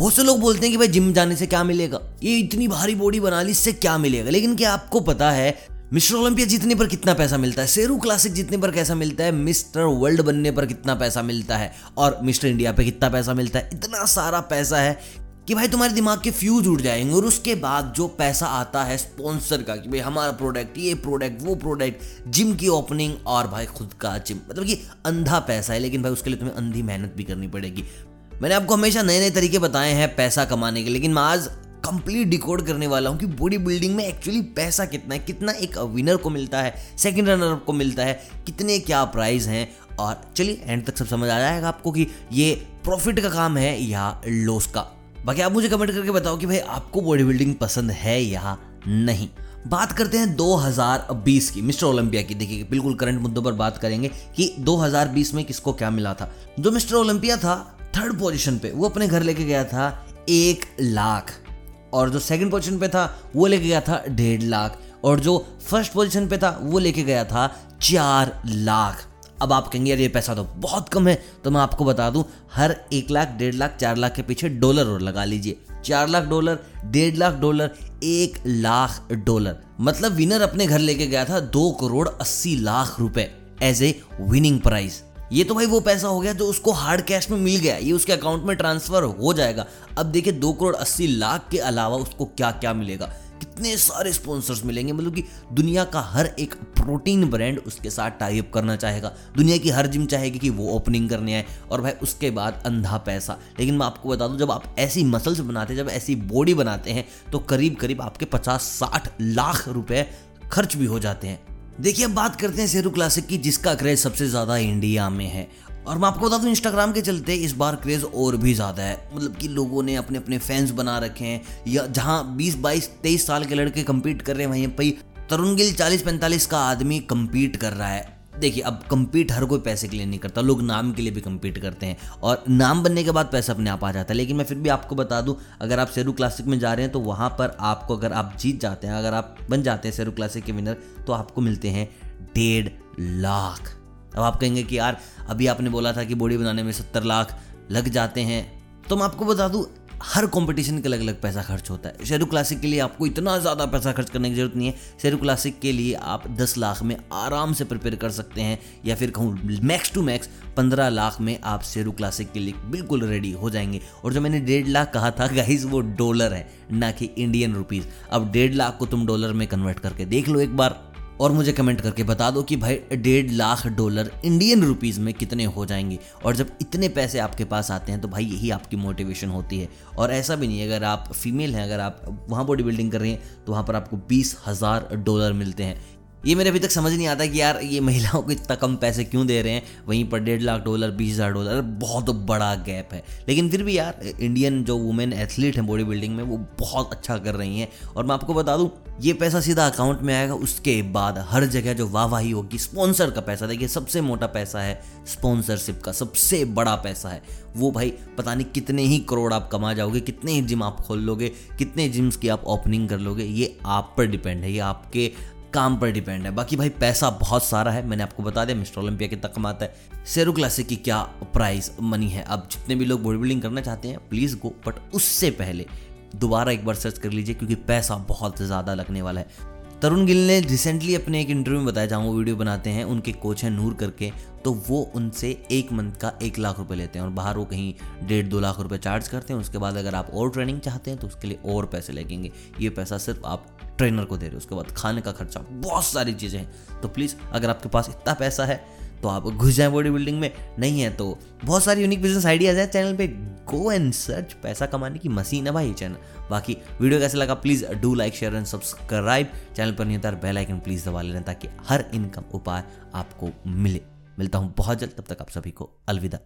बहुत से लोग बोलते हैं कि भाई जिम जाने से क्या मिलेगा? ये इतनी भारी बॉडी बना ली, इससे क्या मिलेगा? लेकिन क्या आपको पता है, मिस्टर ओलंपिया जीतने पर कितना पैसा मिलता है? सेरू क्लासिक जीतने पर कैसा मिलता है? मिस्टर वर्ल्ड बनने पर कितना पैसा मिलता है? और मिस्टर इंडिया पे कितना पैसा मिलता है? इतना सारा पैसा है कि भाई तुम्हारे दिमाग के फ्यूज उड़ जाएँगे। और उसके बाद जो पैसा आता है स्पॉन्सर का कि भाई हमारा प्रोडक्ट ये प्रोडक्ट वो प्रोडक्ट जिम की ओपनिंग और भाई खुद का जिम मतलब कि अंधा पैसा है, लेकिन भाई उसके लिए तुम्हें अंधी मेहनत भी करनी पड़ेगी। मैंने आपको हमेशा नए नए तरीके बताए हैं पैसा कमाने के, लेकिन मैं आज कंप्लीट डिकोड करने वाला हूँ कि बॉडी बिल्डिंग में एक्चुअली पैसा कितना है, कितना एक विनर को मिलता है सेकंड रनर को मिलता है, कितने क्या प्राइस हैं। और चलिए एंड तक सब समझ आ जाएगा आपको कि ये प्रॉफिट का काम है या लॉस का। बाकी आप मुझे कमेंट करके बताओ कि भाई आपको बॉडी बिल्डिंग पसंद है या नहीं। बात करते हैं 2020 की, मिस्टर ओलंपिया की। देखिए, बिल्कुल करंट मुद्दों पर बात करेंगे कि 2020 में किसको क्या मिला था। जो मिस्टर ओलंपिया था थर्ड पोजीशन पे, वो अपने घर लेके गया था एक लाख। और जो सेकंड पोजीशन पे था, वो लेके गया था डेढ़ लाख। और जो फ़र्स्ट पोजीशन पे था, वो लेके गया था चार लाख। अब आप कहेंगे, यार, ये पैसा तो बहुत कम है। तो मैं आपको बता दूँ, हर एक लाख, डेढ़ लाख, चार लाख के पीछे डॉलर और लगा लीजिए। चार लाख डॉलर, डेढ़ लाख डॉलर, एक लाख डॉलर। मतलब विनर अपने घर लेके गया था दो करोड़ अस्सी लाख रुपए एज ए विनिंग प्राइज ये तो भाई वो पैसा हो गया जो उसको हार्ड कैश में मिल गया। ये उसके अकाउंट में ट्रांसफ़र हो जाएगा। अब देखिए, दो करोड़ अस्सी लाख के अलावा उसको क्या क्या मिलेगा? कितने सारे स्पॉन्सर्स मिलेंगे? मतलब कि दुनिया का हर एक प्रोटीन ब्रांड उसके साथ टाइप करना चाहेगा। दुनिया की हर जिम चाहेगी कि वो ओपनिंग करने आए और भाई उसके बाद अंधा पैसा। लेकिन मैं आपको बता दूँ, जब आप ऐसी मसल्स बनाते हैं, जब ऐसी बॉडी बनाते हैं तो करीब करीब आपके पचास साठ लाख रुपए खर्च भी हो जाते हैं। देखिए, अब बात करते हैं सेरू क्लासिक की, जिसका क्रेज सबसे ज़्यादा इंडिया में है। और मैं आपको बता दूँ इंस्टाग्राम के चलते इस बार क्रेज और भी ज़्यादा है। मतलब कि लोगों ने अपने अपने फैंस बना रखे हैं। या जहाँ 20 22 23 साल के लड़के कम्पीट कर रहे हैं, वहीं पर तरुण गिल 40 45 का आदमी कम्पीट कर रहा है। देखिए, अब compete हर कोई पैसे के लिए नहीं करता, लोग नाम के लिए भी compete करते हैं और नाम बनने के बाद पैसा अपने आप आ जाता है। लेकिन मैं फिर भी आपको बता दूँ, अगर आप शेरू क्लासिक में जा रहे हैं तो वहाँ पर आपको अगर आप जीत जाते हैं, अगर आप बन जाते हैं सेरू क्लासिक के विनर तो आपको मिलते हैं डेढ़ लाख। अब आप कहेंगे कि यार, अभी आपने बोला था कि बॉडी बनाने में सत्तर लाख लग जाते हैं। तो मैं आपको बता दूँ हर कंपटीशन के अलग अलग पैसा खर्च होता है। शेरू क्लासिक के लिए आपको इतना ज़्यादा पैसा खर्च करने की ज़रूरत नहीं है। शेरू क्लासिक के लिए आप 10 लाख में आराम से प्रिपेयर कर सकते हैं, या फिर कहूँ मैक्स टू मैक्स 15 लाख में आप शेरू क्लासिक के लिए बिल्कुल रेडी हो जाएँगे। और जो मैंने डेढ़ लाख कहा था गाइज़ वो डॉलर है, ना कि इंडियन रुपीज़ अब डेढ़ लाख को तुम डॉलर में कन्वर्ट करके देख लो एक बार। और मुझे कमेंट करके बता दो कि भाई, डेढ़ लाख डॉलर इंडियन रुपीज़ में कितने हो जाएँगे? और जब इतने पैसे आपके पास आते हैं तो भाई, यही आपकी मोटिवेशन होती है। और ऐसा भी नहीं अगर आप फीमेल हैं, अगर आप वहाँ बॉडी बिल्डिंग कर रही हैं तो वहाँ पर आपको बीस हज़ार डॉलर मिलते हैं। ये मेरे अभी तक समझ नहीं आता कि यार ये महिलाओं को इतना कम पैसे क्यों दे रहे हैं? वहीं पर डेढ़ लाख डॉलर, बीस हज़ार डॉलर बहुत बड़ा गैप है। लेकिन फिर भी यार, इंडियन जो वुमेन एथलीट हैं बॉडी बिल्डिंग में, वो बहुत अच्छा कर रही हैं। और मैं आपको बता दूँ, ये पैसा सीधा अकाउंट में आएगा, उसके बाद हर जगह जो वाहवाही होगी, स्पॉन्सर का पैसा, देखिए सबसे मोटा पैसा है स्पॉन्सरशिप का, सबसे बड़ा पैसा है। वो भाई, पता नहीं कितने ही करोड़ आप कमा जाओगे, कितने ही जिम आप खोल लोगे, कितने जिम्स की आप ओपनिंग कर लोगे, ये आप पर डिपेंड है, ये आपके काम पर डिपेंड है। बाकी भाई, पैसा बहुत सारा है, मैंने आपको बता दिया, मिस्टर ओलंपिया कितना कमाता है। सेरू क्लासिक की क्या प्राइस मनी है? अब जितने भी लोग बॉडी बिल्डिंग करना चाहते हैं प्लीज़ गो बट उससे पहले दोबारा एक बार सर्च कर लीजिए, क्योंकि पैसा बहुत ज़्यादा लगने वाला है। तरुण गिल ने रिसेंटली अपने एक इंटरव्यू में बताया, जहाँ वो वीडियो बनाते हैं, उनके कोच हैं नूर करके। तो वो उनसे एक मंथ का एक लाख रुपए लेते हैं और बाहर वो कहीं डेढ़ दो लाख रुपए चार्ज करते हैं, उसके बाद अगर आप और ट्रेनिंग चाहते हैं तो उसके लिए और पैसे लगेंगे। ये पैसा सिर्फ़ आप ट्रेनर को दे रहे हो, उसके बाद खाने का खर्चा, बहुत सारी चीज़ें हैं। तो प्लीज़ अगर आपके पास इतना पैसा है तो आप घुस जाए बॉडी बिल्डिंग में। नहीं है तो बहुत सारी यूनिक बिज़नेस आइडियाज़ है चैनल पे। गो एंड सर्च पैसा कमाने की मशीन है भाई चैनल बाकी वीडियो कैसे लगा please do like share and subscribe channel पर नहीं होता बेल आइकन प्लीज़ दबा लेना ताकि हर इनकम उपाय आपको मिले। मिलता हूँ बहुत जल्द तब तक आप सभी को अलविदा।